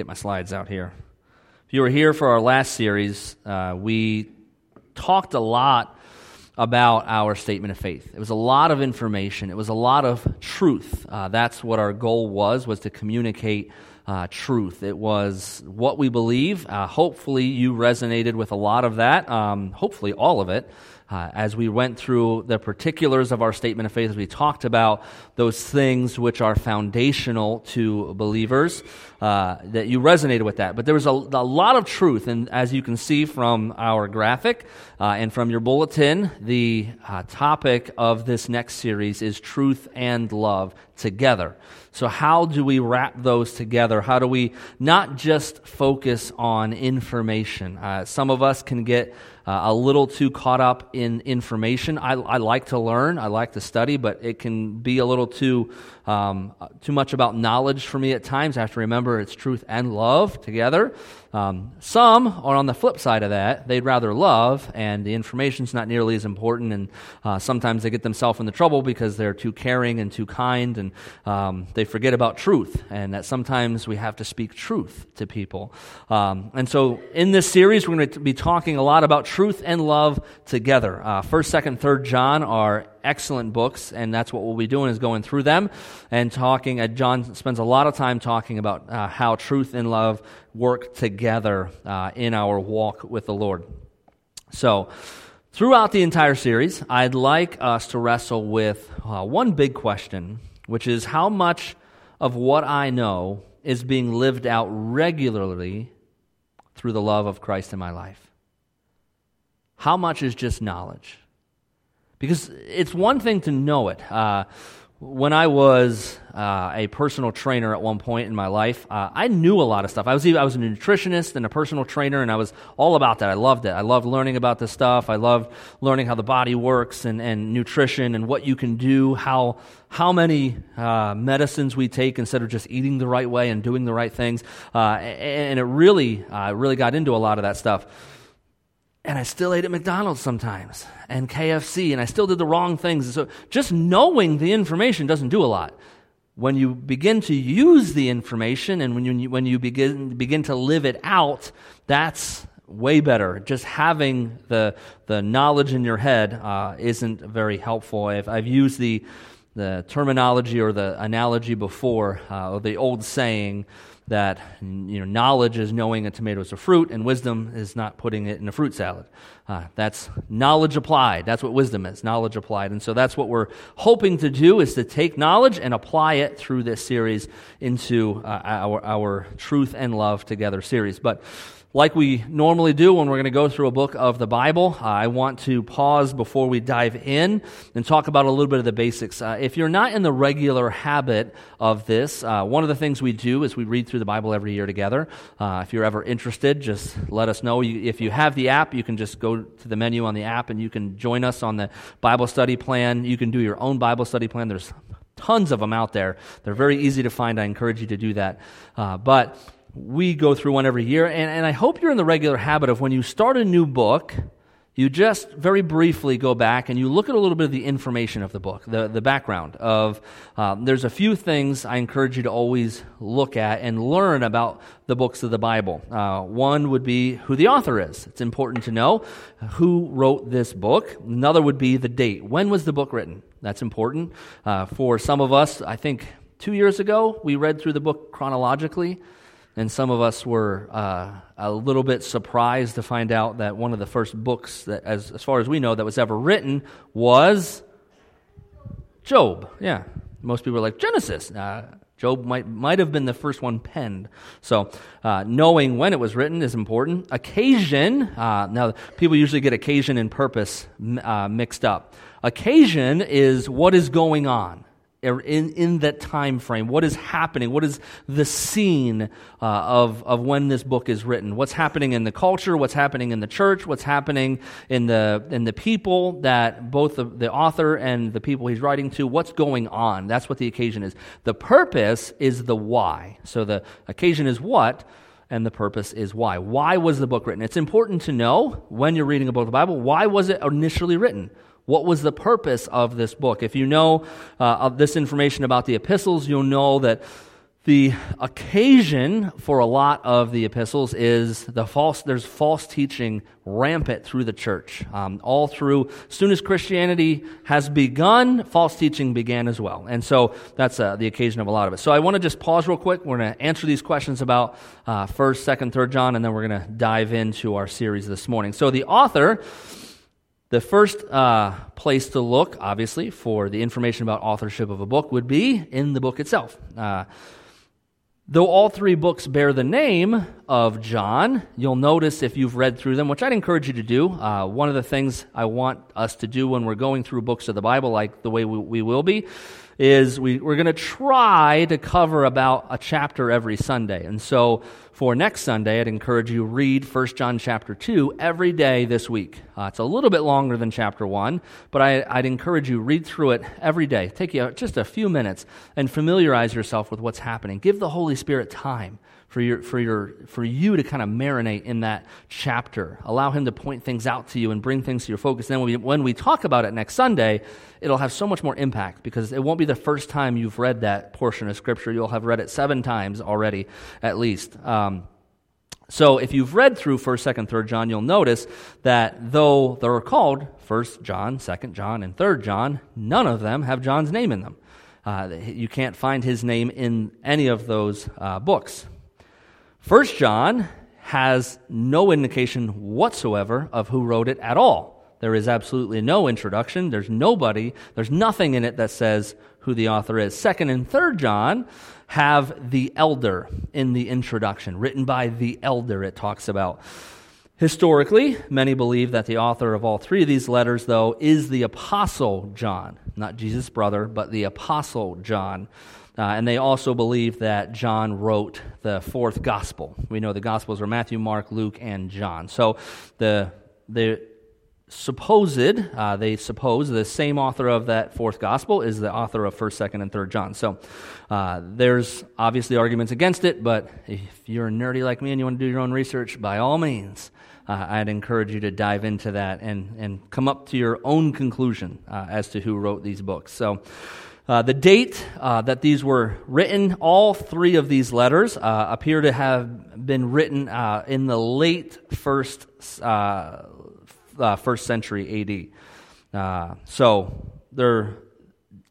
get my slides out here. If you were here for our last series, uh, we talked a lot about our statement of faith. It was a lot of information. It was a lot of truth. Uh, that's what our goal was, was to communicate uh, truth. It was what we believe. Uh, hopefully, you resonated with a lot of that. Um, hopefully, all of it. Uh, as we went through the particulars of our statement of faith, as we talked about those things which are foundational to believers, uh, that you resonated with that. But there was a, a, lot of truth, and as you can see from our graphic uh, and from your bulletin, the uh, topic of this next series is truth and love together. So, how do we wrap those together? How do we not just focus on information? Uh, some of us can get uh, a little too caught up in information. I, I, like to learn, I like to study, but it can be a little too um, too much about knowledge for me at times. I have to remember it's truth and love together. Um, some are on the flip side of that. They'd rather love, and the information's not nearly as important. And uh, sometimes they get themselves into trouble because they're too caring and too kind, and um, they forget about truth. And that sometimes we have to speak truth to people. Um, and so, in this series, we're going to be talking a lot about truth and love together. Uh, First, Second, Third John are excellent books, and that's what we'll be doing is going through them and talking. Uh, John spends a lot of time talking about uh, how truth and love work together uh, in our walk with the Lord. So, throughout the entire series, I'd like us to wrestle with uh, one big question, which is how much of what I know is being lived out regularly through the love of Christ in my life. How much is just knowledge? Because it's one thing to know it. Uh, when I was uh, a personal trainer at one point in my life, uh, I knew a lot of stuff. I was I was a nutritionist and a personal trainer, and I was all about that. I loved it. I loved learning about this stuff. I loved learning how the body works and, and nutrition and what you can do, how how many uh, medicines we take instead of just eating the right way and doing the right things. Uh, and it really uh, really got into a lot of that stuff. And I still ate at McDonald's sometimes and KFC, and I still did the wrong things. So just knowing the information doesn't do a lot. When you begin to use the information and when you, when you begin, begin to live it out, that's way better. Just having the, the knowledge in your head uh, isn't very helpful. I've, I've used the, the terminology or the analogy before, uh, or the old saying, that you know, knowledge is knowing a tomato is a fruit, and wisdom is not putting it in a fruit salad. Uh, that's knowledge applied. That's what wisdom is, knowledge applied. And so that's what we're hoping to do is to take knowledge and apply it through this series into uh, our, our truth and love together series. But like we normally do when we're going to go through a book of the Bible, I want to pause before we dive in and talk about a little bit of the basics. Uh, if you're not in the regular habit of this, uh, one of the things we do is we read through the Bible every year together. Uh, if you're ever interested, just let us know. You, if you have the app, you can just go to the menu on the app and you can join us on the Bible study plan. You can do your own Bible study plan. There's tons of them out there. They're very easy to find. I encourage you to do that. Uh, but we go through one every year, and, and I hope you're in the regular habit of when you start a new book, you just very briefly go back and you look at a little bit of the information of the book, the, the background of, um, there's a few things I encourage you to always look at and learn about the books of the Bible. Uh, one would be who the author is. It's important to know who wrote this book. Another would be the date. When was the book written? That's important. Uh, for some of us, I think two years ago, we read through the book chronologically. And some of us were uh, a little bit surprised to find out that one of the first books, that, as, as far as we know, that was ever written was Job. Yeah. Most people are like, Genesis. Uh, Job might, might have been the first one penned. So, uh, knowing when it was written is important. Occasion, uh, now, people usually get occasion and purpose uh, mixed up. Occasion is what is going on in, in that time frame. What is happening? What is the scene uh, of, of when this book is written? What's happening in the culture? What's happening in the church? What's happening in the in the people that both the, the author and the people he's writing to? What's going on? That's what the occasion is. The purpose is the why. So the occasion is what and the purpose is why. Why was the book written? It's important to know when you're reading a book of the bible why was it initially written what was the purpose of this book? If you know uh, of this information about the epistles, you'll know that The occasion for a lot of the epistles is the false, there's false teaching rampant through the church. Um, all through, as soon as Christianity has begun, false teaching began as well. And so that's uh, the occasion of a lot of it. So I want to just pause real quick. We're going to answer these questions about uh, 1st, 2nd, 3rd John, and then we're going to dive into our series this morning. So the author, the first uh, place to look, obviously, for the information about authorship of a book would be in the book itself. Uh, Though all three books bear the name of John, you'll notice if you've read through them, which I'd encourage you to do. Uh, one of the things I want us to do when we're going through books of the Bible, like the way we, we will be, is we, we're going to try to cover about a chapter every Sunday. And so for next Sunday, I'd encourage you read 1 John chapter 2 every day this week. Uh, it's a little bit longer than chapter 1, but I, would encourage you read through it every day. Take you just a few minutes and familiarize yourself with what's happening. Give the Holy Spirit time for, your, for, your, for you to kind of marinate in that chapter. Allow Him to point things out to you and bring things to your focus. And then when we, when we talk about it next Sunday, it'll have so much more impact because it won't be the first time you've read that portion of Scripture. You'll have read it seven times already, at least. Um, so if you've read through 1st, 2nd, 3rd John, you'll notice that though they're called 1st John, 2nd John, and 3rd John, none of them have John's name in them. Uh, you can't find his name in any of those uh, books. First John has no indication whatsoever of who wrote it at all. There is absolutely no introduction. There's nobody, there's nothing in it that says who the author is. Second and third John have the elder in the introduction, written by the elder, it talks about. Historically, many believe that the author of all three of these letters, though, is the Apostle John, not Jesus' brother, but the Apostle John. Uh, and they also believe that John wrote the fourth gospel. We know the gospels are Matthew, Mark, Luke, and John. So the, the supposed, uh, they suppose the same author of that fourth gospel is the author of 1st, 2nd, and 3rd John. So uh, there's obviously arguments against it, but if you're nerdy like me and you want to do your own research, by all means, uh, I'd encourage you to dive into that and, and come up to your own conclusion uh, as to who wrote these books. So uh, the date uh, that these were written, all three of these letters uh, appear to have been written uh, in the late first, uh, uh, first century AD. so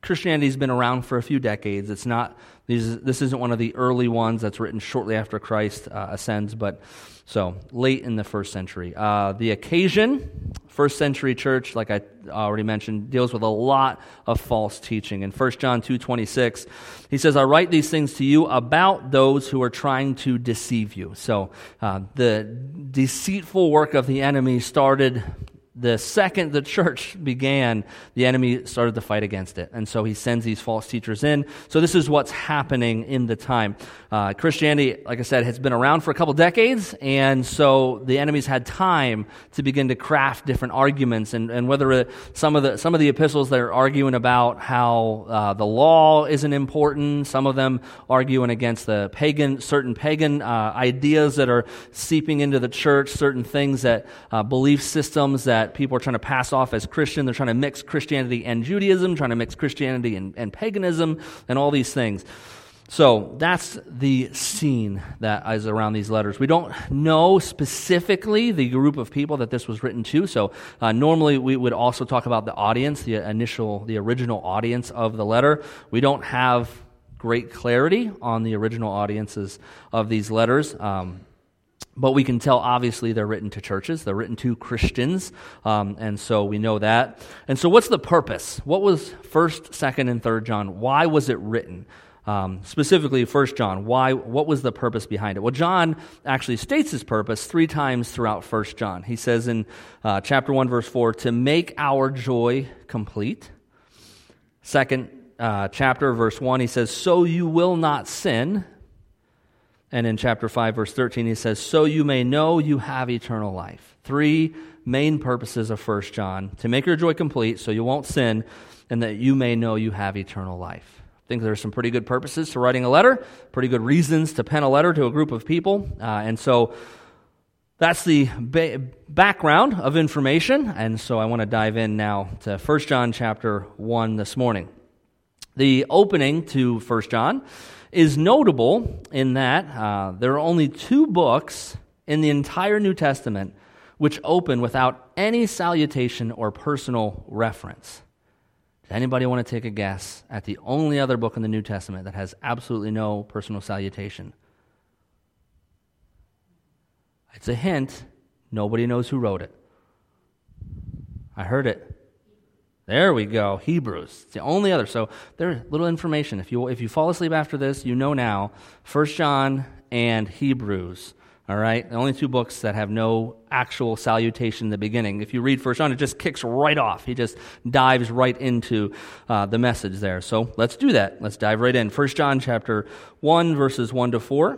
Christianity's been around for a few decades. It's not, this isn't one of the early ones that's written shortly after Christ ascends, but so, late in the first century. Uh, the occasion, first century church, like I already mentioned, deals with a lot of false teaching. In 1 John 2.26, he says, I write these things to you about those who are trying to deceive you. So, uh, the deceitful work of the enemy started the second the church began, the enemy started to fight against it. And so he sends these false teachers in. So this is what's happening in the time. Uh, Christianity, like I said, has been around for a couple decades. And so the enemy's had time to begin to craft different arguments. And, and whether some of the, some of the epistles that are arguing about how uh, the law isn't important, some of them arguing against the pagan, certain pagan uh, ideas that are seeping into the church, certain things that, uh, belief systems that that people are trying to pass off as Christian. They're trying to mix Christianity and Judaism, trying to mix Christianity and, and paganism, and all these things. So that's the scene that is around these letters. We don't know specifically the group of people that this was written to. So uh, normally we would also talk about the audience, the initial, the original audience of the letter. We don't have great clarity on the original audiences of these letters. Um, but we can tell, obviously, they're written to churches. They're written to Christians. Um, and so we know that. And so, what's the purpose? What was 1st, 2nd, and 3rd John? Why was it written? Um, specifically, 1st John. Why? What was the purpose behind it? Well, John actually states his purpose three times throughout 1st John. He says in uh, chapter 1, verse 4, to make our joy complete. Second uh, chapter, verse 1, he says, so you will not sin and in chapter 5, verse 13, he says, So you may know you have eternal life. Three main purposes of 1 John to make your joy complete so you won't sin, and that you may know you have eternal life. I think there are some pretty good purposes to writing a letter, pretty good reasons to pen a letter to a group of people. Uh, and so that's the ba- background of information. And so I want to dive in now to 1 John chapter 1 this morning. The opening to 1 John is notable in that uh, there are only two books in the entire New Testament which open without any salutation or personal reference. Does anybody want to take a guess at the only other book in the New Testament that has absolutely no personal salutation? It's a hint. Nobody knows who wrote it. I heard it. There we go. Hebrews. It's the only other. So there's little information. If you if you fall asleep after this, you know now. First John and Hebrews. All right? The only two books that have no actual salutation in the beginning. If you read First John, it just kicks right off. He just dives right into uh, the message there. So let's do that. Let's dive right in. First John chapter 1, verses 1 to 4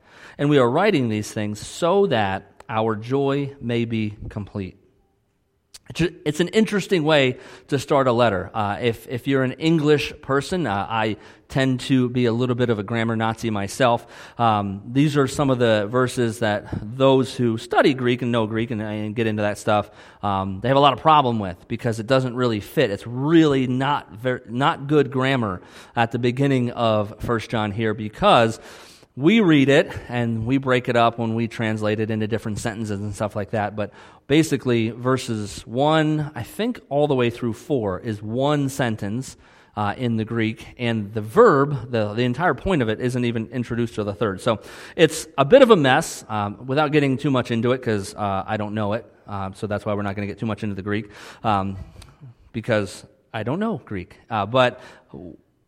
And we are writing these things so that our joy may be complete. It's an interesting way to start a letter. Uh, if, if you're an English person, uh, I tend to be a little bit of a grammar Nazi myself. Um, these are some of the verses that those who study Greek and know Greek and, and get into that stuff, um, they have a lot of problem with because it doesn't really fit. It's really not, very, not good grammar at the beginning of First John here because we read it and we break it up when we translate it into different sentences and stuff like that. But basically, verses 1, I think, all the way through 4 is one sentence. Uh, in the Greek, and the verb, the, the entire point of it, isn't even introduced to the third. So it's a bit of a mess um, without getting too much into it because uh, I don't know it. Uh, so that's why we're not going to get too much into the Greek um, because I don't know Greek. Uh, but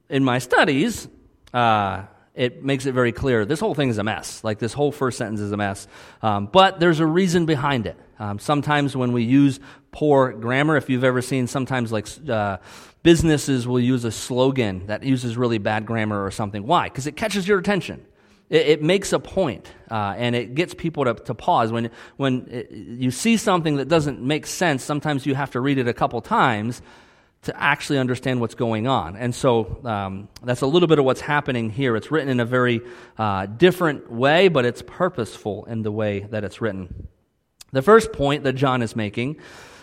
in my studies, uh, it makes it very clear this whole thing is a mess. Like this whole first sentence is a mess. Um, but there's a reason behind it. Um, sometimes when we use poor grammar, if you've ever seen, sometimes like uh, businesses will use a slogan that uses really bad grammar or something. Why? Because it catches your attention. It, it makes a point, uh, and it gets people to, to pause. When, when it, you see something that doesn't make sense, sometimes you have to read it a couple times to actually understand what's going on. And so um, that's a little bit of what's happening here. It's written in a very uh, different way, but it's purposeful in the way that it's written. The first point that John is making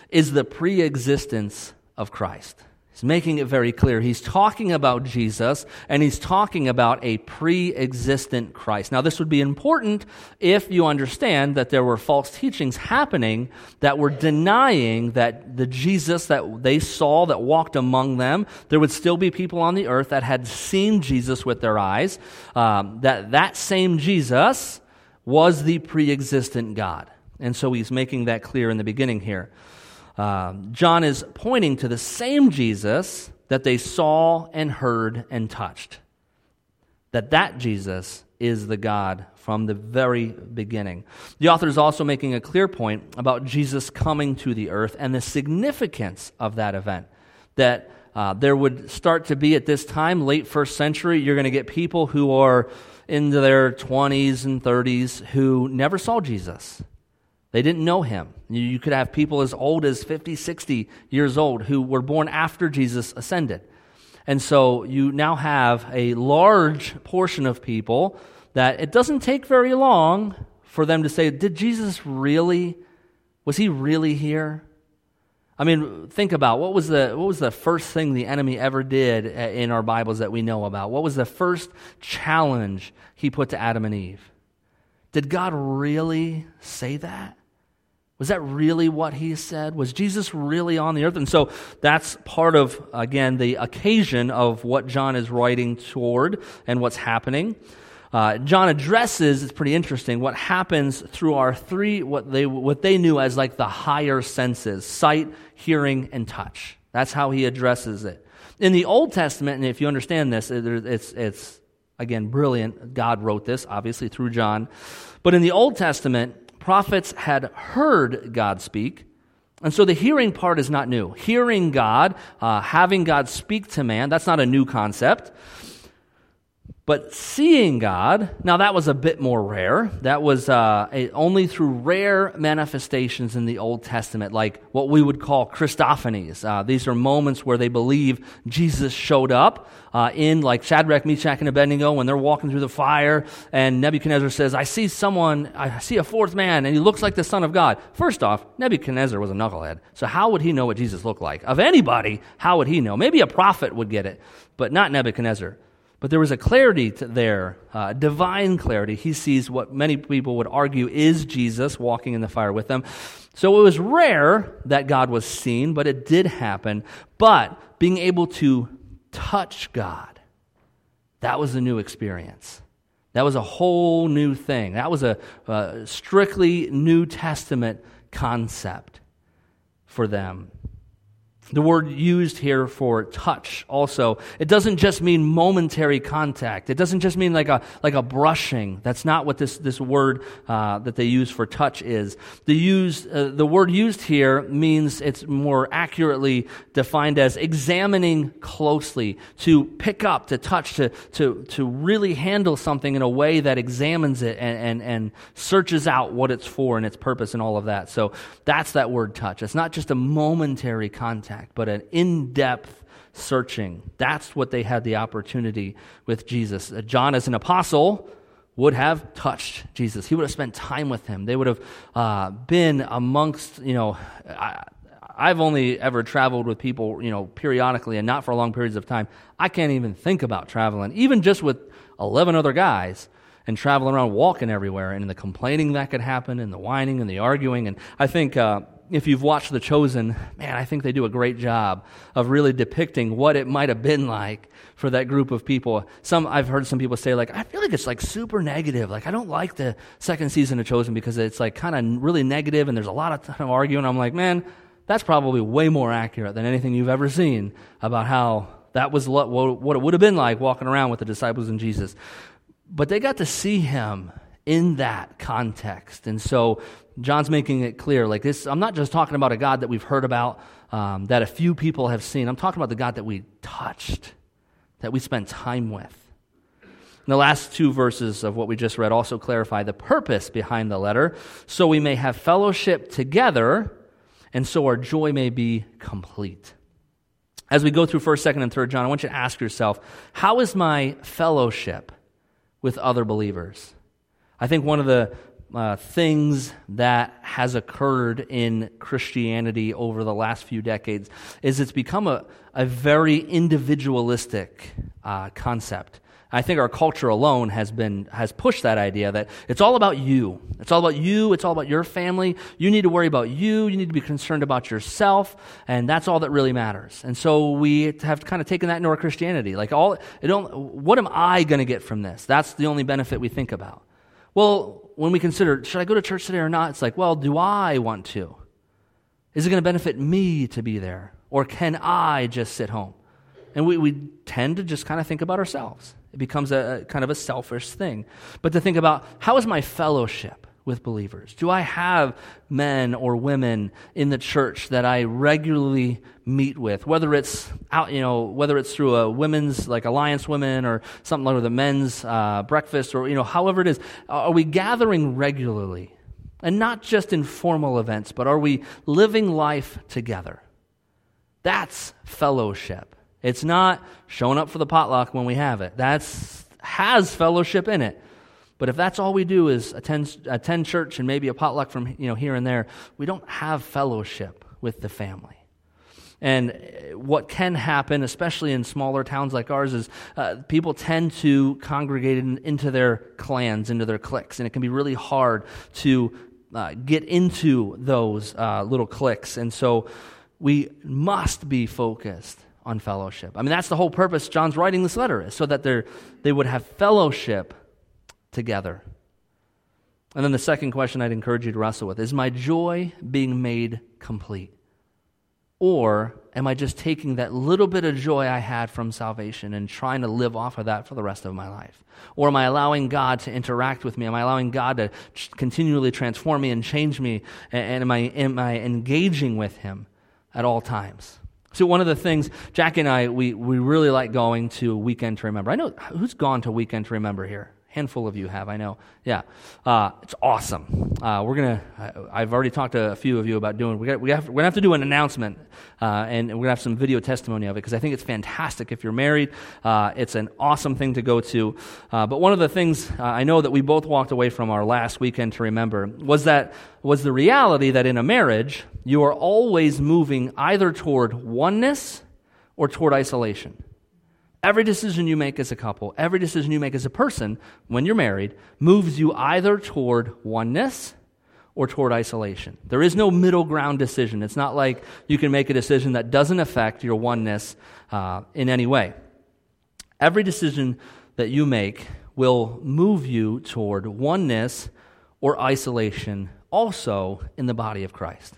is the pre existence of Christ. He's making it very clear. He's talking about Jesus and he's talking about a pre existent Christ. Now, this would be important if you understand that there were false teachings happening that were denying that the Jesus that they saw that walked among them, there would still be people on the earth that had seen Jesus with their eyes, um, that that same Jesus was the pre existent God. And so he's making that clear in the beginning here. Uh, John is pointing to the same Jesus that they saw and heard and touched. That that Jesus is the God from the very beginning. The author is also making a clear point about Jesus coming to the earth and the significance of that event. That uh, there would start to be at this time, late first century, you're going to get people who are into their 20s and 30s who never saw Jesus. They didn't know him. You could have people as old as 50, 60 years old who were born after Jesus ascended. And so you now have a large portion of people that it doesn't take very long for them to say, Did Jesus really, was he really here? I mean, think about what was the what was the first thing the enemy ever did uh, in our Bibles that we know about? What was the first challenge he put to Adam and Eve? Did God really say that? Was that really what he said? Was Jesus really on the earth? And so that's part of, again, the occasion of what John is writing toward and what's happening. Uh, John addresses, it's pretty interesting, what happens through our three, what they, what they knew as like the higher senses sight, hearing, and touch. That's how he addresses it. In the Old Testament, and if you understand this, it's, it's again, brilliant. God wrote this, obviously, through John. But in the Old Testament, prophets had heard God speak. And so the hearing part is not new. Hearing God, uh, having God speak to man, that's not a new concept. But seeing God, now that was a bit more rare. That was uh, a, only through rare manifestations in the Old Testament, like what we would call Christophanies. Uh, these are moments where they believe Jesus showed up uh, in, like Shadrach, Meshach, and Abednego, when they're walking through the fire, and Nebuchadnezzar says, I see someone, I see a fourth man, and he looks like the Son of God. First off, Nebuchadnezzar was a knucklehead, so how would he know what Jesus looked like? Of anybody, how would he know? Maybe a prophet would get it, but not Nebuchadnezzar. But there was a clarity there, uh, divine clarity. He sees what many people would argue is Jesus walking in the fire with them. So it was rare that God was seen, but it did happen. But being able to touch God, that was a new experience. That was a whole new thing. That was a, a strictly New Testament concept for them. The word used here for touch also, it doesn't just mean momentary contact. It doesn't just mean like a, like a brushing. That's not what this, this word uh, that they use for touch is. The, use, uh, the word used here means it's more accurately defined as examining closely, to pick up, to touch, to, to, to really handle something in a way that examines it and, and, and searches out what it's for and its purpose and all of that. So that's that word touch. It's not just a momentary contact but an in depth searching. That's what they had the opportunity with Jesus. Uh, John, as an apostle, would have touched Jesus. He would have spent time with him. They would have uh, been amongst, you know, I, I've only ever traveled with people, you know, periodically and not for long periods of time. I can't even think about traveling, even just with 11 other guys and traveling around walking everywhere and the complaining that could happen and the whining and the arguing. And I think uh, if you've watched The Chosen, man, I think they do a great job of really depicting what it might have been like for that group of people. Some I've heard some people say like, I feel like it's like super negative. Like I don't like the second season of Chosen because it's like kind of really negative and there's a lot of, of arguing. I'm like, man, that's probably way more accurate than anything you've ever seen about how that was what, what it would have been like walking around with the disciples and Jesus. But they got to see him in that context. And so John's making it clear like this, I'm not just talking about a God that we've heard about, um, that a few people have seen. I'm talking about the God that we touched, that we spent time with. And the last two verses of what we just read also clarify the purpose behind the letter, so we may have fellowship together, and so our joy may be complete. As we go through 1st, 2nd, and 3rd John, I want you to ask yourself, how is my fellowship with other believers? I think one of the uh, things that has occurred in Christianity over the last few decades is it's become a, a very individualistic uh, concept. I think our culture alone has been has pushed that idea that it's all about you. It's all about you. It's all about your family. You need to worry about you. You need to be concerned about yourself, and that's all that really matters. And so we have kind of taken that into our Christianity. Like all, it don't, what am I going to get from this? That's the only benefit we think about. Well, when we consider, should I go to church today or not? It's like, well, do I want to? Is it going to benefit me to be there? Or can I just sit home? And we, we tend to just kind of think about ourselves. It becomes a, a kind of a selfish thing. But to think about, how is my fellowship? With believers? Do I have men or women in the church that I regularly meet with, whether it's out, you know, whether it's through a women's like Alliance Women or something like the men's uh, breakfast or you know, however it is? Are we gathering regularly, and not just in formal events, but are we living life together? That's fellowship. It's not showing up for the potluck when we have it. That's has fellowship in it. But if that's all we do is attend, attend church and maybe a potluck from you know, here and there, we don't have fellowship with the family. And what can happen, especially in smaller towns like ours, is uh, people tend to congregate in, into their clans, into their cliques, and it can be really hard to uh, get into those uh, little cliques. And so we must be focused on fellowship. I mean, that's the whole purpose John's writing this letter is so that they would have fellowship together. And then the second question I'd encourage you to wrestle with is my joy being made complete? Or am I just taking that little bit of joy I had from salvation and trying to live off of that for the rest of my life? Or am I allowing God to interact with me? Am I allowing God to continually transform me and change me? And am I, am I engaging with Him at all times? So, one of the things, Jack and I, we, we really like going to Weekend to Remember. I know who's gone to Weekend to Remember here? Handful of you have, I know. Yeah, uh, it's awesome. Uh, we're gonna. I've already talked to a few of you about doing. We, got, we have, we're gonna have to do an announcement, uh, and we're gonna have some video testimony of it because I think it's fantastic. If you're married, uh, it's an awesome thing to go to. Uh, but one of the things uh, I know that we both walked away from our last weekend to remember was that was the reality that in a marriage you are always moving either toward oneness or toward isolation. Every decision you make as a couple, every decision you make as a person when you're married, moves you either toward oneness or toward isolation. There is no middle ground decision. It's not like you can make a decision that doesn't affect your oneness uh, in any way. Every decision that you make will move you toward oneness or isolation also in the body of Christ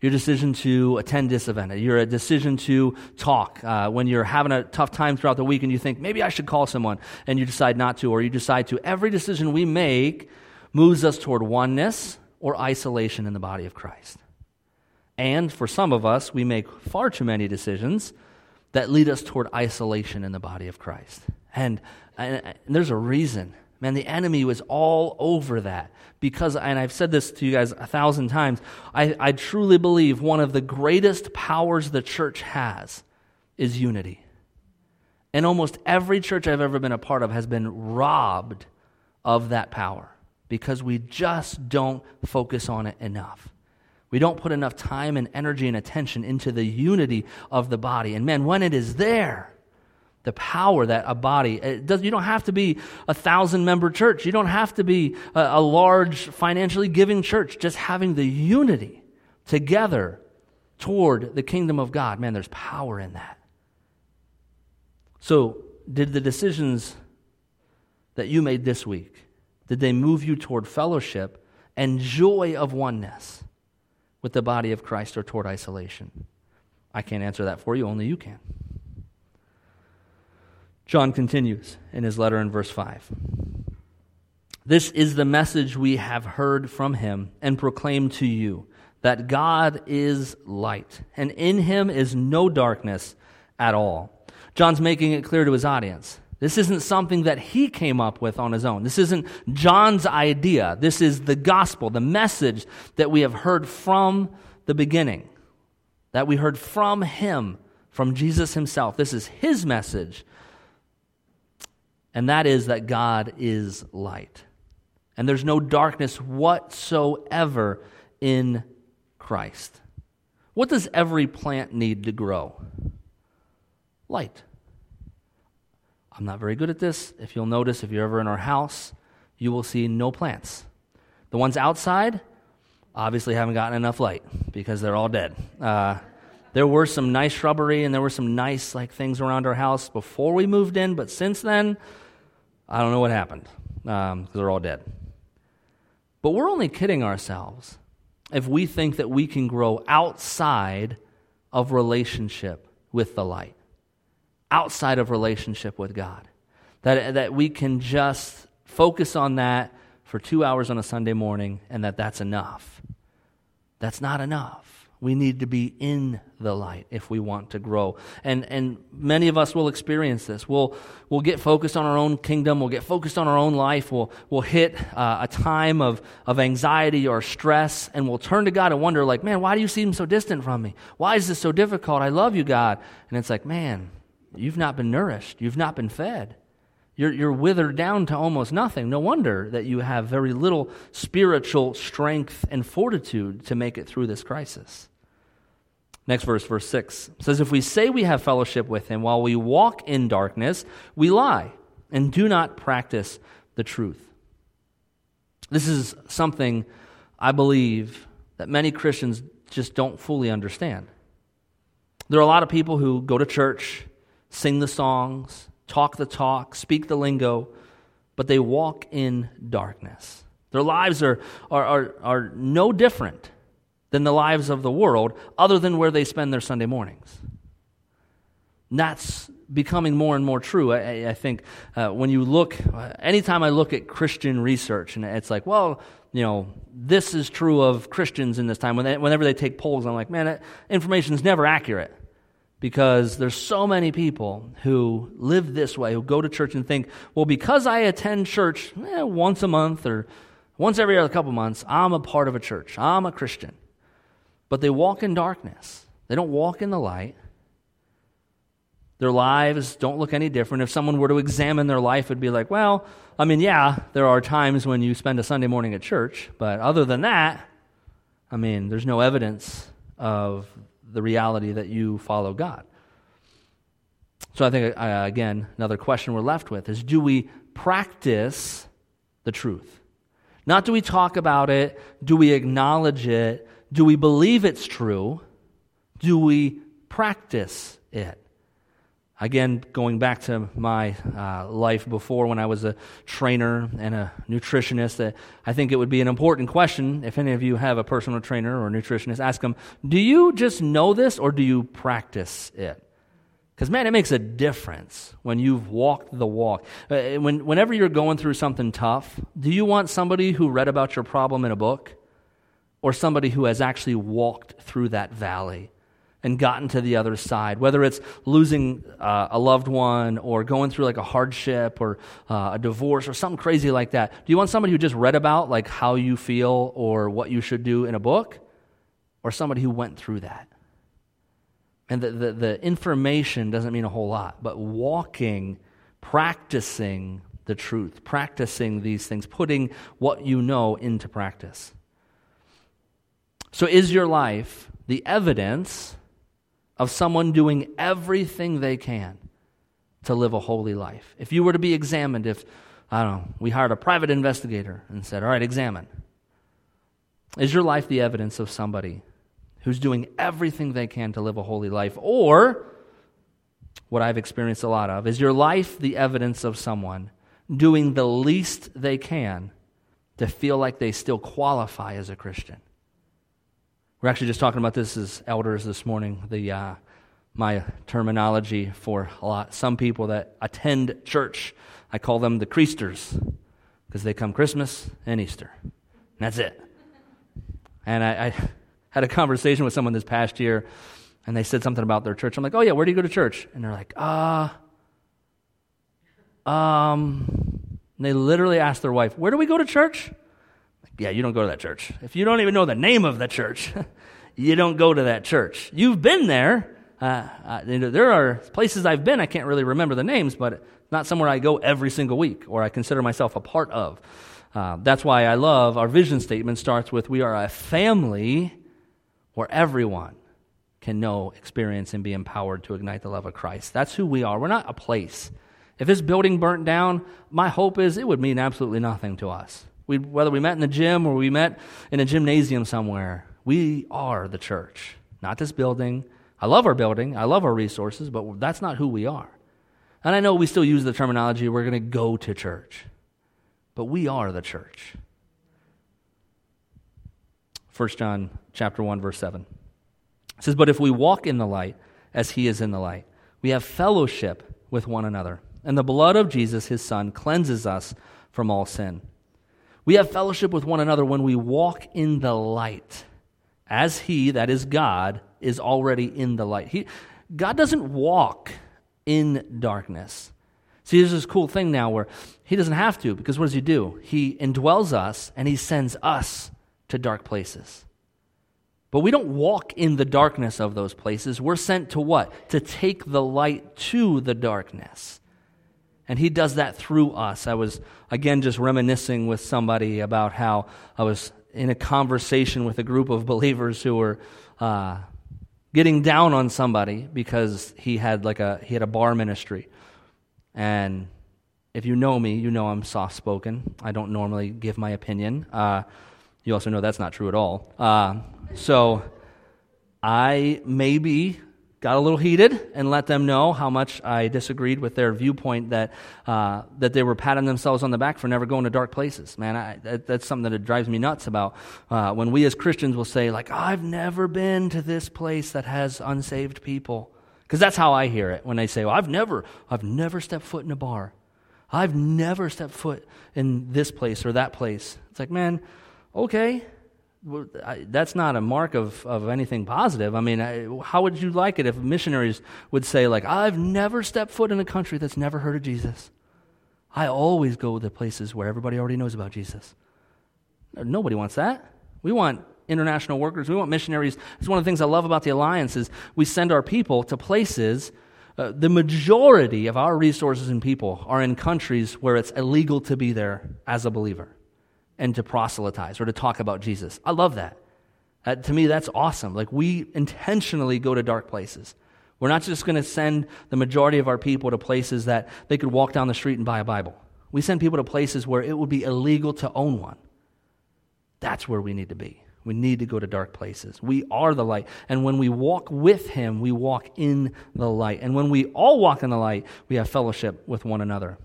your decision to attend this event, your decision to talk uh, when you're having a tough time throughout the week and you think, maybe I should call someone, and you decide not to, or you decide to. Every decision we make moves us toward oneness or isolation in the body of Christ. And for some of us, we make far too many decisions that lead us toward isolation in the body of Christ. And, and, and there's a reason. Man, the enemy was all over that because, and I've said this to you guys a thousand times, I, I truly believe one of the greatest powers the church has is unity. And almost every church I've ever been a part of has been robbed of that power because we just don't focus on it enough. We don't put enough time and energy and attention into the unity of the body. And man, when it is there, the power that a body does you don't have to be a thousand member church. You don't have to be a, a large financially giving church. Just having the unity together toward the kingdom of god. Man there's power in that. So did the decisions that you made this week did they move you toward fellowship and joy of oneness with the body of christ or toward isolation? I can't answer that for you only you can John continues in his letter in verse 5. This is the message we have heard from him and proclaimed to you that God is light, and in him is no darkness at all. John's making it clear to his audience. This isn't something that he came up with on his own. This isn't John's idea. This is the gospel, the message that we have heard from the beginning, that we heard from him, from Jesus himself. This is his message and that is that God is light. And there's no darkness whatsoever in Christ. What does every plant need to grow? Light. I'm not very good at this. If you'll notice, if you're ever in our house, you will see no plants. The ones outside obviously haven't gotten enough light because they're all dead. Uh, there were some nice shrubbery and there were some nice like things around our house before we moved in, but since then, I don't know what happened because um, they're all dead. But we're only kidding ourselves if we think that we can grow outside of relationship with the light, outside of relationship with God. That, that we can just focus on that for two hours on a Sunday morning and that that's enough. That's not enough. We need to be in the light if we want to grow. And, and many of us will experience this. We'll, we'll get focused on our own kingdom. We'll get focused on our own life. We'll, we'll hit uh, a time of, of anxiety or stress, and we'll turn to God and wonder, like, man, why do you seem so distant from me? Why is this so difficult? I love you, God. And it's like, man, you've not been nourished. You've not been fed. You're, you're withered down to almost nothing. No wonder that you have very little spiritual strength and fortitude to make it through this crisis. Next verse, verse 6 says, If we say we have fellowship with him while we walk in darkness, we lie and do not practice the truth. This is something I believe that many Christians just don't fully understand. There are a lot of people who go to church, sing the songs, talk the talk, speak the lingo, but they walk in darkness. Their lives are, are, are, are no different than the lives of the world, other than where they spend their Sunday mornings. And that's becoming more and more true. I, I think uh, when you look, anytime I look at Christian research, and it's like, well, you know, this is true of Christians in this time. Whenever they take polls, I'm like, man, information is never accurate. Because there's so many people who live this way, who go to church and think, well, because I attend church eh, once a month or once every other couple months, I'm a part of a church. I'm a Christian. But they walk in darkness. They don't walk in the light. Their lives don't look any different. If someone were to examine their life, it'd be like, well, I mean, yeah, there are times when you spend a Sunday morning at church, but other than that, I mean, there's no evidence of the reality that you follow God. So I think, uh, again, another question we're left with is do we practice the truth? Not do we talk about it, do we acknowledge it, do we believe it's true, do we practice it? Again, going back to my uh, life before when I was a trainer and a nutritionist, uh, I think it would be an important question if any of you have a personal trainer or nutritionist, ask them, do you just know this or do you practice it? Because, man, it makes a difference when you've walked the walk. Uh, when, whenever you're going through something tough, do you want somebody who read about your problem in a book or somebody who has actually walked through that valley? And gotten to the other side, whether it's losing uh, a loved one or going through like a hardship or uh, a divorce or something crazy like that. Do you want somebody who just read about like how you feel or what you should do in a book or somebody who went through that? And the, the, the information doesn't mean a whole lot, but walking, practicing the truth, practicing these things, putting what you know into practice. So, is your life the evidence of someone doing everything they can to live a holy life. If you were to be examined, if, I don't know, we hired a private investigator and said, all right, examine. Is your life the evidence of somebody who's doing everything they can to live a holy life? Or, what I've experienced a lot of, is your life the evidence of someone doing the least they can to feel like they still qualify as a Christian? We're actually just talking about this as elders this morning. The uh, my terminology for a lot some people that attend church, I call them the Creasters because they come Christmas and Easter. And that's it. And I, I had a conversation with someone this past year, and they said something about their church. I'm like, "Oh yeah, where do you go to church?" And they're like, "Ah." Uh, um, they literally asked their wife, Where do we go to church? Yeah, you don't go to that church. If you don't even know the name of the church, you don't go to that church. You've been there. Uh, uh, there are places I've been, I can't really remember the names, but not somewhere I go every single week or I consider myself a part of. Uh, that's why I love our vision statement starts with We are a family where everyone can know, experience, and be empowered to ignite the love of Christ. That's who we are. We're not a place. If this building burnt down, my hope is it would mean absolutely nothing to us. We, whether we met in the gym or we met in a gymnasium somewhere, we are the church, not this building. I love our building, I love our resources, but that's not who we are. And I know we still use the terminology, we're going to go to church, but we are the church. 1 John chapter 1 verse 7. It says, "But if we walk in the light as he is in the light, we have fellowship with one another, and the blood of Jesus his son cleanses us from all sin." We have fellowship with one another when we walk in the light, as He, that is God, is already in the light. He, God doesn't walk in darkness. See, there's this cool thing now where He doesn't have to, because what does He do? He indwells us and He sends us to dark places. But we don't walk in the darkness of those places. We're sent to what? To take the light to the darkness. And he does that through us. I was, again, just reminiscing with somebody about how I was in a conversation with a group of believers who were uh, getting down on somebody because he had like a he had a bar ministry. And if you know me you know i'm soft spoken i don't normally give my opinion. Uh, you also know that's not true at all. Uh, so i maybe got a little heated and let them know how much I disagreed with their viewpoint that, uh, that they were patting themselves on the back for never going to dark places. Man, I, that, that's something that drives me nuts about uh, when we as Christians will say, like, I've never been to this place that has unsaved people. Because that's how I hear it when they say, well, I've never, I've never stepped foot in a bar. I've never stepped foot in this place or that place. It's like, man, okay, that's not a mark of, of anything positive. I mean, how would you like it if missionaries would say, like, I've never stepped foot in a country that's never heard of Jesus? I always go to places where everybody already knows about Jesus. Nobody wants that. We want international workers. We want missionaries. It's one of the things I love about the Alliance is we send our people to places. Uh, the majority of our resources and people are in countries where it's illegal to be there as a believer and to proselytize or to talk about Jesus. I love that. Uh, to me, that's awesome. Like, we intentionally go to dark places. We're not just going to send the majority of our people to places that they could walk down the street and buy a Bible. We send people to places where it would be illegal to own one. That's where we need to be. We need to go to dark places. We are the light. And when we walk with Him, we walk in the light. And when we all walk in the light, we have fellowship with one another.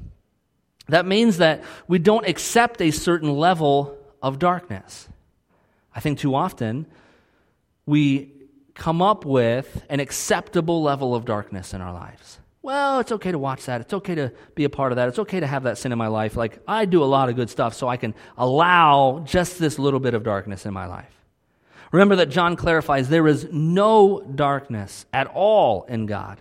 That means that we don't accept a certain level of darkness. I think too often we come up with an acceptable level of darkness in our lives. Well, it's okay to watch that. It's okay to be a part of that. It's okay to have that sin in my life. Like, I do a lot of good stuff, so I can allow just this little bit of darkness in my life. Remember that John clarifies there is no darkness at all in God.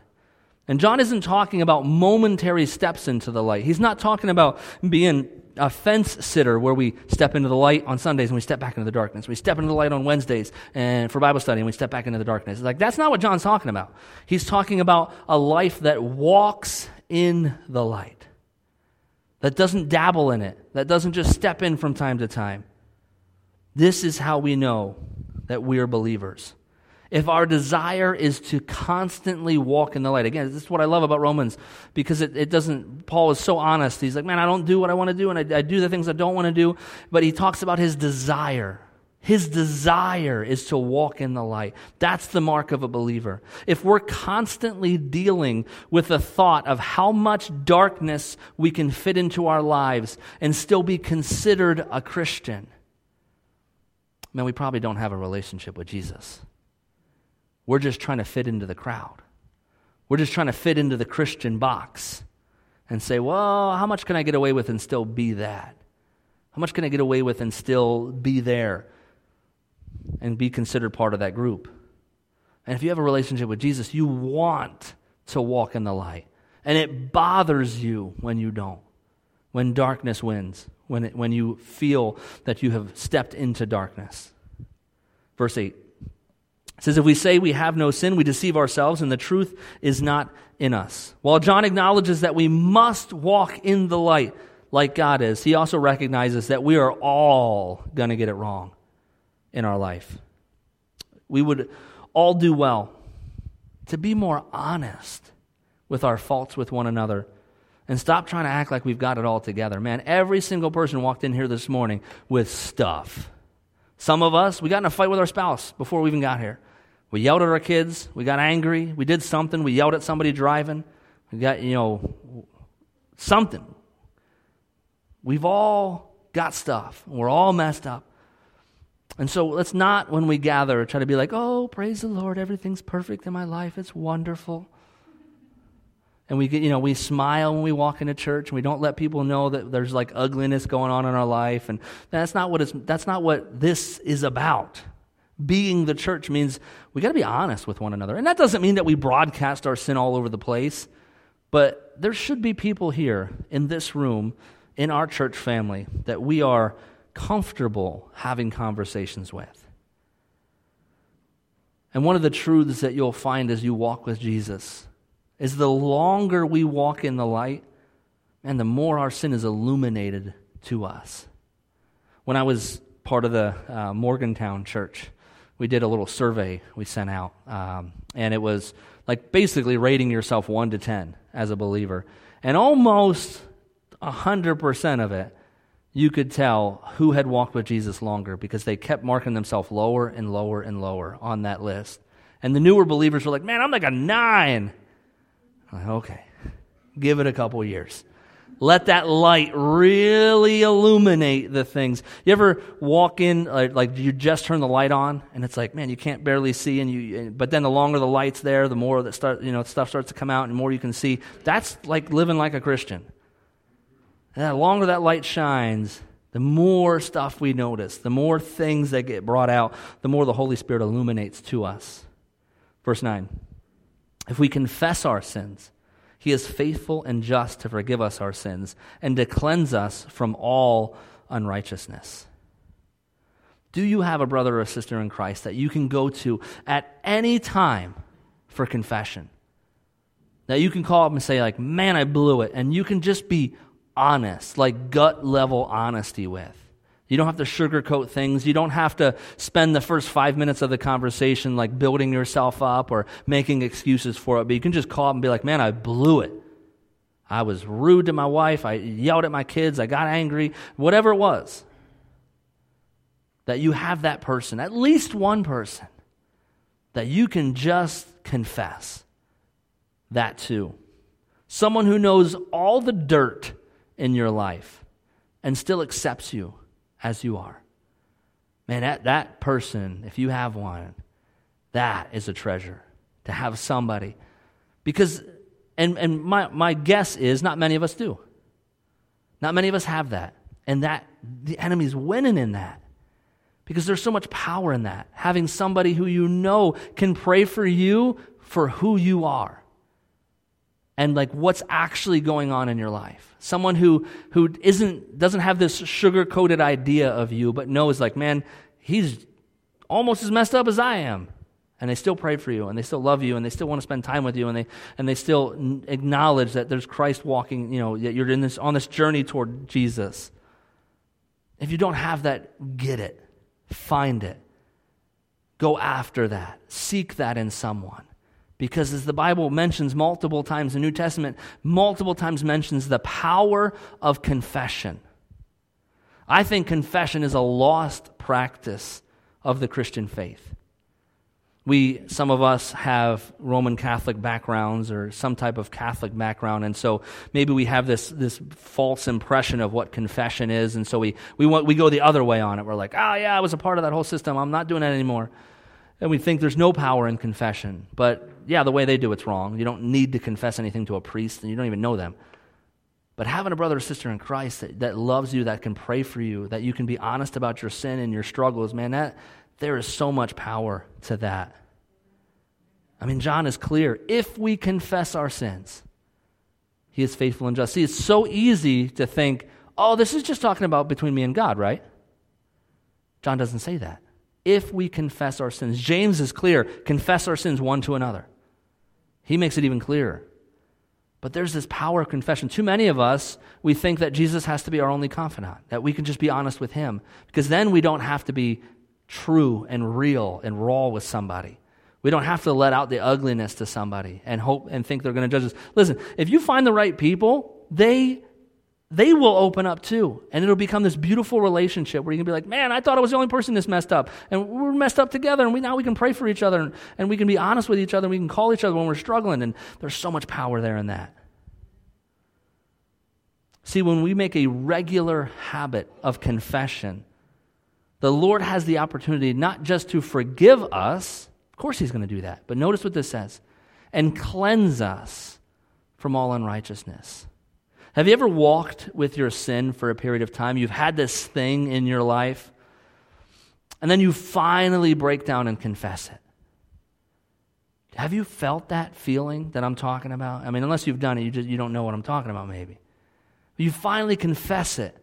And John isn't talking about momentary steps into the light. He's not talking about being a fence sitter where we step into the light on Sundays and we step back into the darkness. We step into the light on Wednesdays and for Bible study and we step back into the darkness. It's like that's not what John's talking about. He's talking about a life that walks in the light. That doesn't dabble in it. That doesn't just step in from time to time. This is how we know that we are believers if our desire is to constantly walk in the light. Again, this is what I love about Romans because it, it doesn't, Paul is so honest. He's like, man, I don't do what I want to do and I, I do the things I don't want to do. But he talks about his desire. His desire is to walk in the light. That's the mark of a believer. If we're constantly dealing with the thought of how much darkness we can fit into our lives and still be considered a Christian, man, we probably don't have a relationship with Jesus. We're just trying to fit into the crowd. We're just trying to fit into the Christian box and say, well, how much can I get away with and still be that? How much can I get away with and still be there and be considered part of that group? And if you have a relationship with Jesus, you want to walk in the light. And it bothers you when you don't, when darkness wins, when, it, when you feel that you have stepped into darkness. Verse 8 it says, If we say we have no sin, we deceive ourselves, and the truth is not in us. While John acknowledges that we must walk in the light like God is, he also recognizes that we are all going to get it wrong in our life. We would all do well to be more honest with our faults with one another and stop trying to act like we've got it all together. Man, every single person walked in here this morning with stuff. Some of us, we got in a fight with our spouse before we even got here. We yelled at our kids. We got angry. We did something. We yelled at somebody driving. We got, you know, something. We've all got stuff. We're all messed up. And so let's not, when we gather, try to be like, oh, praise the Lord, everything's perfect in my life. It's wonderful. And we get, you know, we smile when we walk into church and we don't let people know that there's like ugliness going on in our life. And that's not what it's, that's not what this is about being the church means we got to be honest with one another. And that doesn't mean that we broadcast our sin all over the place, but there should be people here in this room, in our church family, that we are comfortable having conversations with. And one of the truths that you'll find as you walk with Jesus is the longer we walk in the light, and the more our sin is illuminated to us. When I was part of the uh, Morgantown church, we did a little survey we sent out, um, and it was like basically rating yourself one to ten as a believer, and almost hundred percent of it you could tell who had walked with Jesus longer because they kept marking themselves lower and lower and lower on that list. And the newer believers were like, "Man, I'm like a nine. I'm like, okay, give it a couple years. Let that light really illuminate the things. You ever walk in, like, like, you just turn the light on, and it's like, man, you can't barely see, and you. But then the longer the light's there, the more that start, you know, stuff starts to come out, and more you can see. That's like living like a Christian. And the longer that light shines, The more stuff we notice, the more things that get brought out, the more the Holy Spirit illuminates to us. Verse 9 If we confess our sins, he is faithful and just to forgive us our sins and to cleanse us from all unrighteousness. Do you have a brother or a sister in Christ that you can go to at any time for confession? That you can call up and say, like, man, I blew it. And you can just be honest, like gut level honesty with. You don't have to sugarcoat things. You don't have to spend the first five minutes of the conversation like building yourself up or making excuses for it. But you can just call up and be like, man, I blew it. I was rude to my wife. I yelled at my kids. I got angry. Whatever it was. That you have that person, at least one person, that you can just confess that to. Someone who knows all the dirt in your life and still accepts you as you are. Man, that, that person, if you have one, that is a treasure to have somebody. Because, and, and my, my guess is not many of us do. Not many of us have that. And that the enemy's winning in that. Because there's so much power in that. Having somebody who you know can pray for you for who you are and like what's actually going on in your life. Someone who who isn't doesn't have this sugar-coated idea of you but knows like, man, he's almost as messed up as I am. And they still pray for you and they still love you and they still want to spend time with you and they and they still acknowledge that there's Christ walking, you know, that you're in this on this journey toward Jesus. If you don't have that, get it. Find it. Go after that. Seek that in someone. Because as the Bible mentions multiple times, the New Testament multiple times mentions the power of confession. I think confession is a lost practice of the Christian faith. We, some of us have Roman Catholic backgrounds or some type of Catholic background, and so maybe we have this, this false impression of what confession is, and so we, we, want, we go the other way on it. We're like, oh, yeah, I was a part of that whole system. I'm not doing that anymore. And we think there's no power in confession. But yeah, the way they do it's wrong. You don't need to confess anything to a priest, and you don't even know them. But having a brother or sister in Christ that, that loves you, that can pray for you, that you can be honest about your sin and your struggles, man, that there is so much power to that. I mean, John is clear. If we confess our sins, he is faithful and just. See, it's so easy to think, oh, this is just talking about between me and God, right? John doesn't say that if we confess our sins. James is clear confess our sins one to another. He makes it even clearer. But there's this power of confession. Too many of us, we think that Jesus has to be our only confidant, that we can just be honest with him, because then we don't have to be true and real and raw with somebody. We don't have to let out the ugliness to somebody and hope and think they're going to judge us. Listen, if you find the right people, they they will open up too. And it'll become this beautiful relationship where you can be like, man, I thought I was the only person this messed up. And we're messed up together. And we, now we can pray for each other and, and we can be honest with each other. And we can call each other when we're struggling. And there's so much power there in that. See, when we make a regular habit of confession, the Lord has the opportunity not just to forgive us, of course, He's going to do that. But notice what this says and cleanse us from all unrighteousness. Have you ever walked with your sin for a period of time? You've had this thing in your life, and then you finally break down and confess it. Have you felt that feeling that I'm talking about? I mean, unless you've done it, you, just, you don't know what I'm talking about, maybe. But you finally confess it.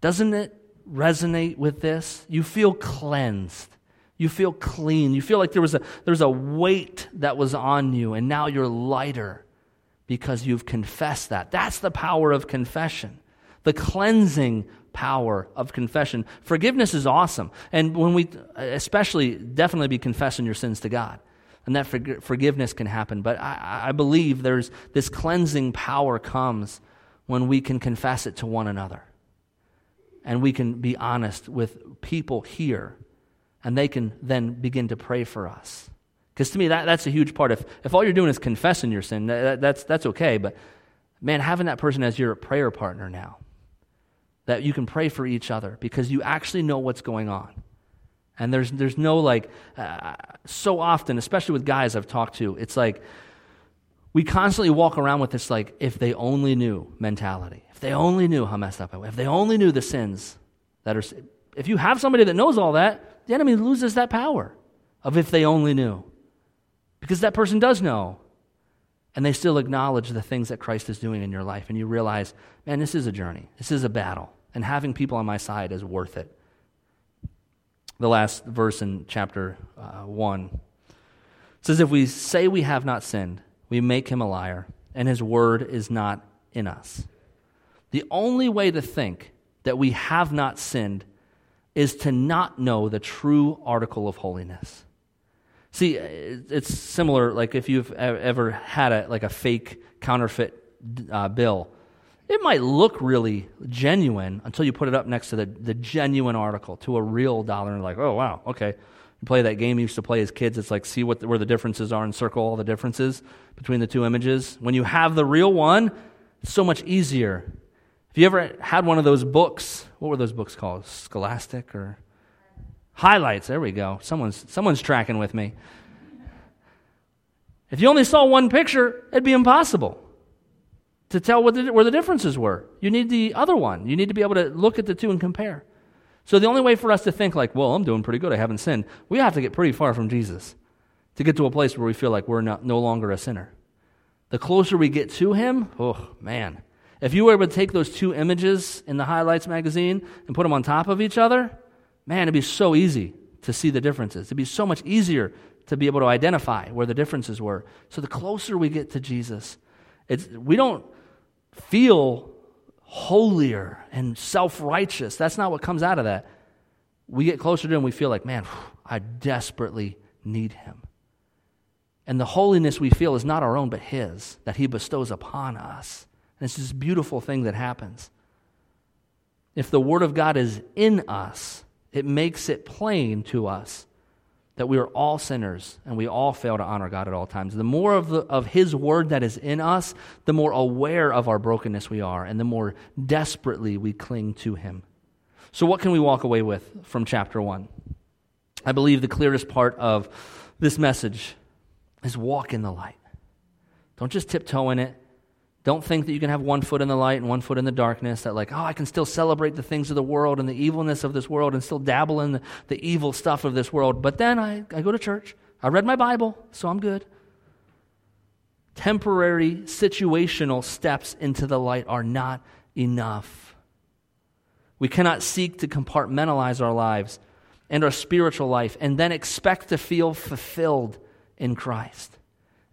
Doesn't it resonate with this? You feel cleansed. You feel clean. You feel like there was a, there was a weight that was on you, and now you're lighter because you've confessed that. That's the power of confession, the cleansing power of confession. Forgiveness is awesome. And when we, especially, definitely be confessing your sins to God. And that forgiveness can happen. But I, I believe there's this cleansing power comes when we can confess it to one another. And we can be honest with people here. And they can then begin to pray for us. Because to me, that, that's a huge part. If, if all you're doing is confessing your sin, that, that's, that's okay. But man, having that person as your prayer partner now, that you can pray for each other because you actually know what's going on. And there's, there's no like, uh, so often, especially with guys I've talked to, it's like we constantly walk around with this, like, if they only knew mentality. If they only knew how messed up I was. If they only knew the sins that are. If you have somebody that knows all that, the enemy loses that power of if they only knew. Because that person does know. And they still acknowledge the things that Christ is doing in your life. And you realize, man, this is a journey, this is a battle. And having people on my side is worth it. The last verse in chapter uh, 1 says, If we say we have not sinned, we make him a liar, and his word is not in us. The only way to think that we have not sinned is to not know the true article of holiness. See, it's similar, like if you've ever had a, like a fake counterfeit uh, bill. It might look really genuine until you put it up next to the, the genuine article, to a real dollar, and like, oh, wow, okay. You play that game you used to play as kids. It's like see what the, where the differences are and circle all the differences between the two images. When you have the real one, it's so much easier. If you ever had one of those books, what were those books called? Scholastic or highlights? There we go. Someone's someone's tracking with me. If you only saw one picture, it'd be impossible to tell the, where the differences were. You need the other one. You need to be able to look at the two and compare. So the only way for us to think like, well, I'm doing pretty good, I haven't sinned, we have to get pretty far from Jesus to get to a place where we feel like we're not, no longer a sinner. The closer we get to him, oh man. If you were able to take those two images in the highlights magazine and put them on top of each other, man, it'd be so easy to see the differences. It'd be so much easier to be able to identify where the differences were. So the closer we get to Jesus, we don't feel holier and self righteous. That's not what comes out of that. We get closer to Him, we feel like, man, I desperately need Him. And the holiness we feel is not our own, but His, that He bestows upon us. And it's this beautiful thing that happens. If the Word of God is in us, it makes it plain to us that we are all sinners and we all fail to honor God at all times. The more of, the, of His word that is in us, the more aware of our brokenness we are, and the more desperately we cling to Him. So, what can we walk away with from chapter 1? I believe the clearest part of this message is walk in the light. Don't just tiptoe in it. Don't think that you can have one foot in the light and one foot in the darkness, that, like, oh, I can still celebrate the things of the world and the evilness of this world and still dabble in the, the evil stuff of this world. But then I, I go to church. I read my Bible, so I'm good. Temporary, situational steps into the light are not enough. We cannot seek to compartmentalize our lives and our spiritual life and then expect to feel fulfilled in Christ.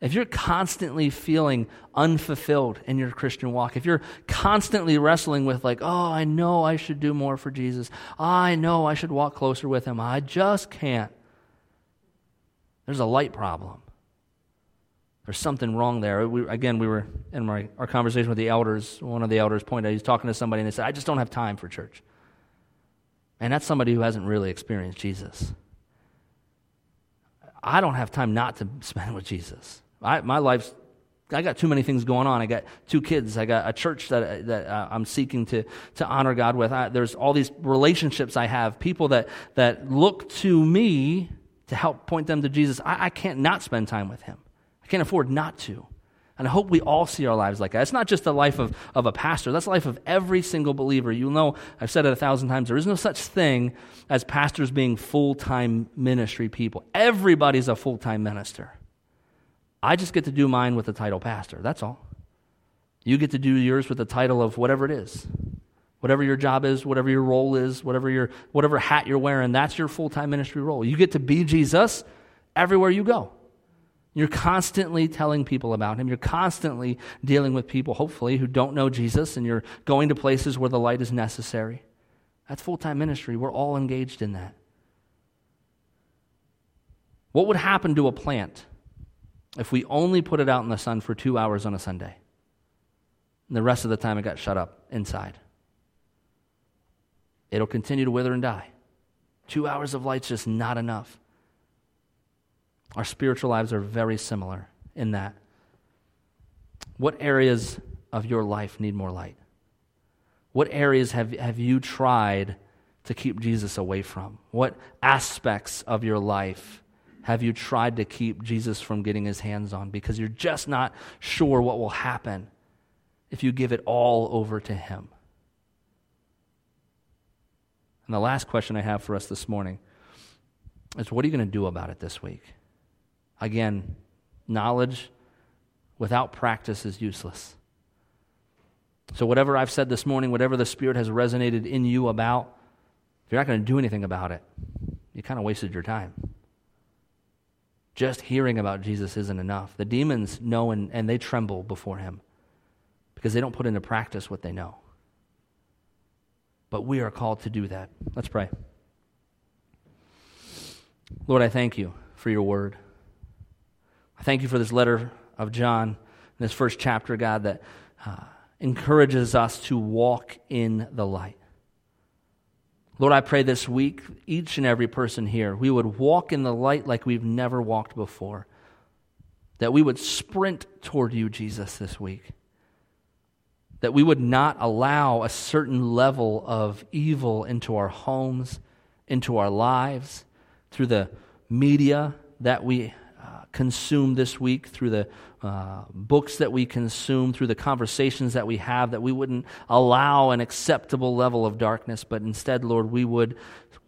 If you're constantly feeling unfulfilled in your Christian walk, if you're constantly wrestling with, like, oh, I know I should do more for Jesus, ah, I know I should walk closer with him, I just can't, there's a light problem. There's something wrong there. We, again, we were in my, our conversation with the elders. One of the elders pointed out, he's talking to somebody, and they said, I just don't have time for church. And that's somebody who hasn't really experienced Jesus. I don't have time not to spend with Jesus. I, my life's I got too many things going on. I got two kids. I got a church that, that uh, I'm seeking to, to honor God with. I, there's all these relationships I have, people that, that look to me to help point them to Jesus. I, I can't not spend time with Him. I can't afford not to. And I hope we all see our lives like that. It's not just the life of, of a pastor, that's the life of every single believer. You'll know, I've said it a thousand times, there is no such thing as pastors being full time ministry people. Everybody's a full time minister. I just get to do mine with the title pastor. That's all. You get to do yours with the title of whatever it is. Whatever your job is, whatever your role is, whatever your whatever hat you're wearing, that's your full-time ministry role. You get to be Jesus everywhere you go. You're constantly telling people about him. You're constantly dealing with people, hopefully, who don't know Jesus, and you're going to places where the light is necessary. That's full time ministry. We're all engaged in that. What would happen to a plant if we only put it out in the sun for two hours on a Sunday. And the rest of the time it got shut up inside. It'll continue to wither and die. Two hours of light's just not enough. Our spiritual lives are very similar in that. What areas of your life need more light? What areas have, have you tried to keep Jesus away from? What aspects of your life have you tried to keep Jesus from getting his hands on because you're just not sure what will happen if you give it all over to him? And the last question I have for us this morning is what are you going to do about it this week? Again, knowledge without practice is useless. So, whatever I've said this morning, whatever the Spirit has resonated in you about, if you're not going to do anything about it, you kind of wasted your time. Just hearing about Jesus isn't enough. The demons know and, and they tremble before him because they don't put into practice what they know. But we are called to do that. Let's pray. Lord, I thank you for your word. I thank you for this letter of John, this first chapter, God, that uh, encourages us to walk in the light. Lord, I pray this week, each and every person here, we would walk in the light like we've never walked before. That we would sprint toward you, Jesus, this week. That we would not allow a certain level of evil into our homes, into our lives, through the media that we consume this week, through the uh, books that we consume, through the conversations that we have, that we wouldn't allow an acceptable level of darkness, but instead, Lord, we would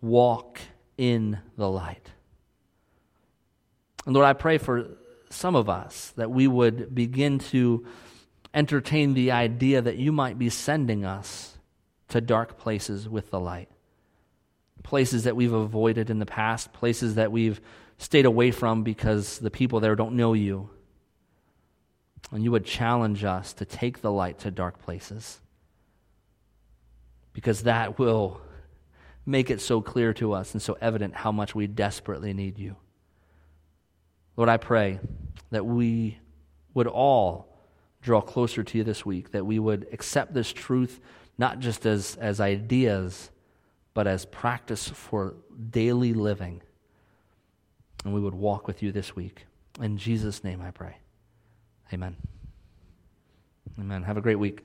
walk in the light. And Lord, I pray for some of us that we would begin to entertain the idea that you might be sending us to dark places with the light. Places that we've avoided in the past, places that we've stayed away from because the people there don't know you. And you would challenge us to take the light to dark places because that will make it so clear to us and so evident how much we desperately need you. Lord, I pray that we would all draw closer to you this week, that we would accept this truth not just as, as ideas, but as practice for daily living and we would walk with you this week. In Jesus' name I pray. Amen. Amen. Have a great week.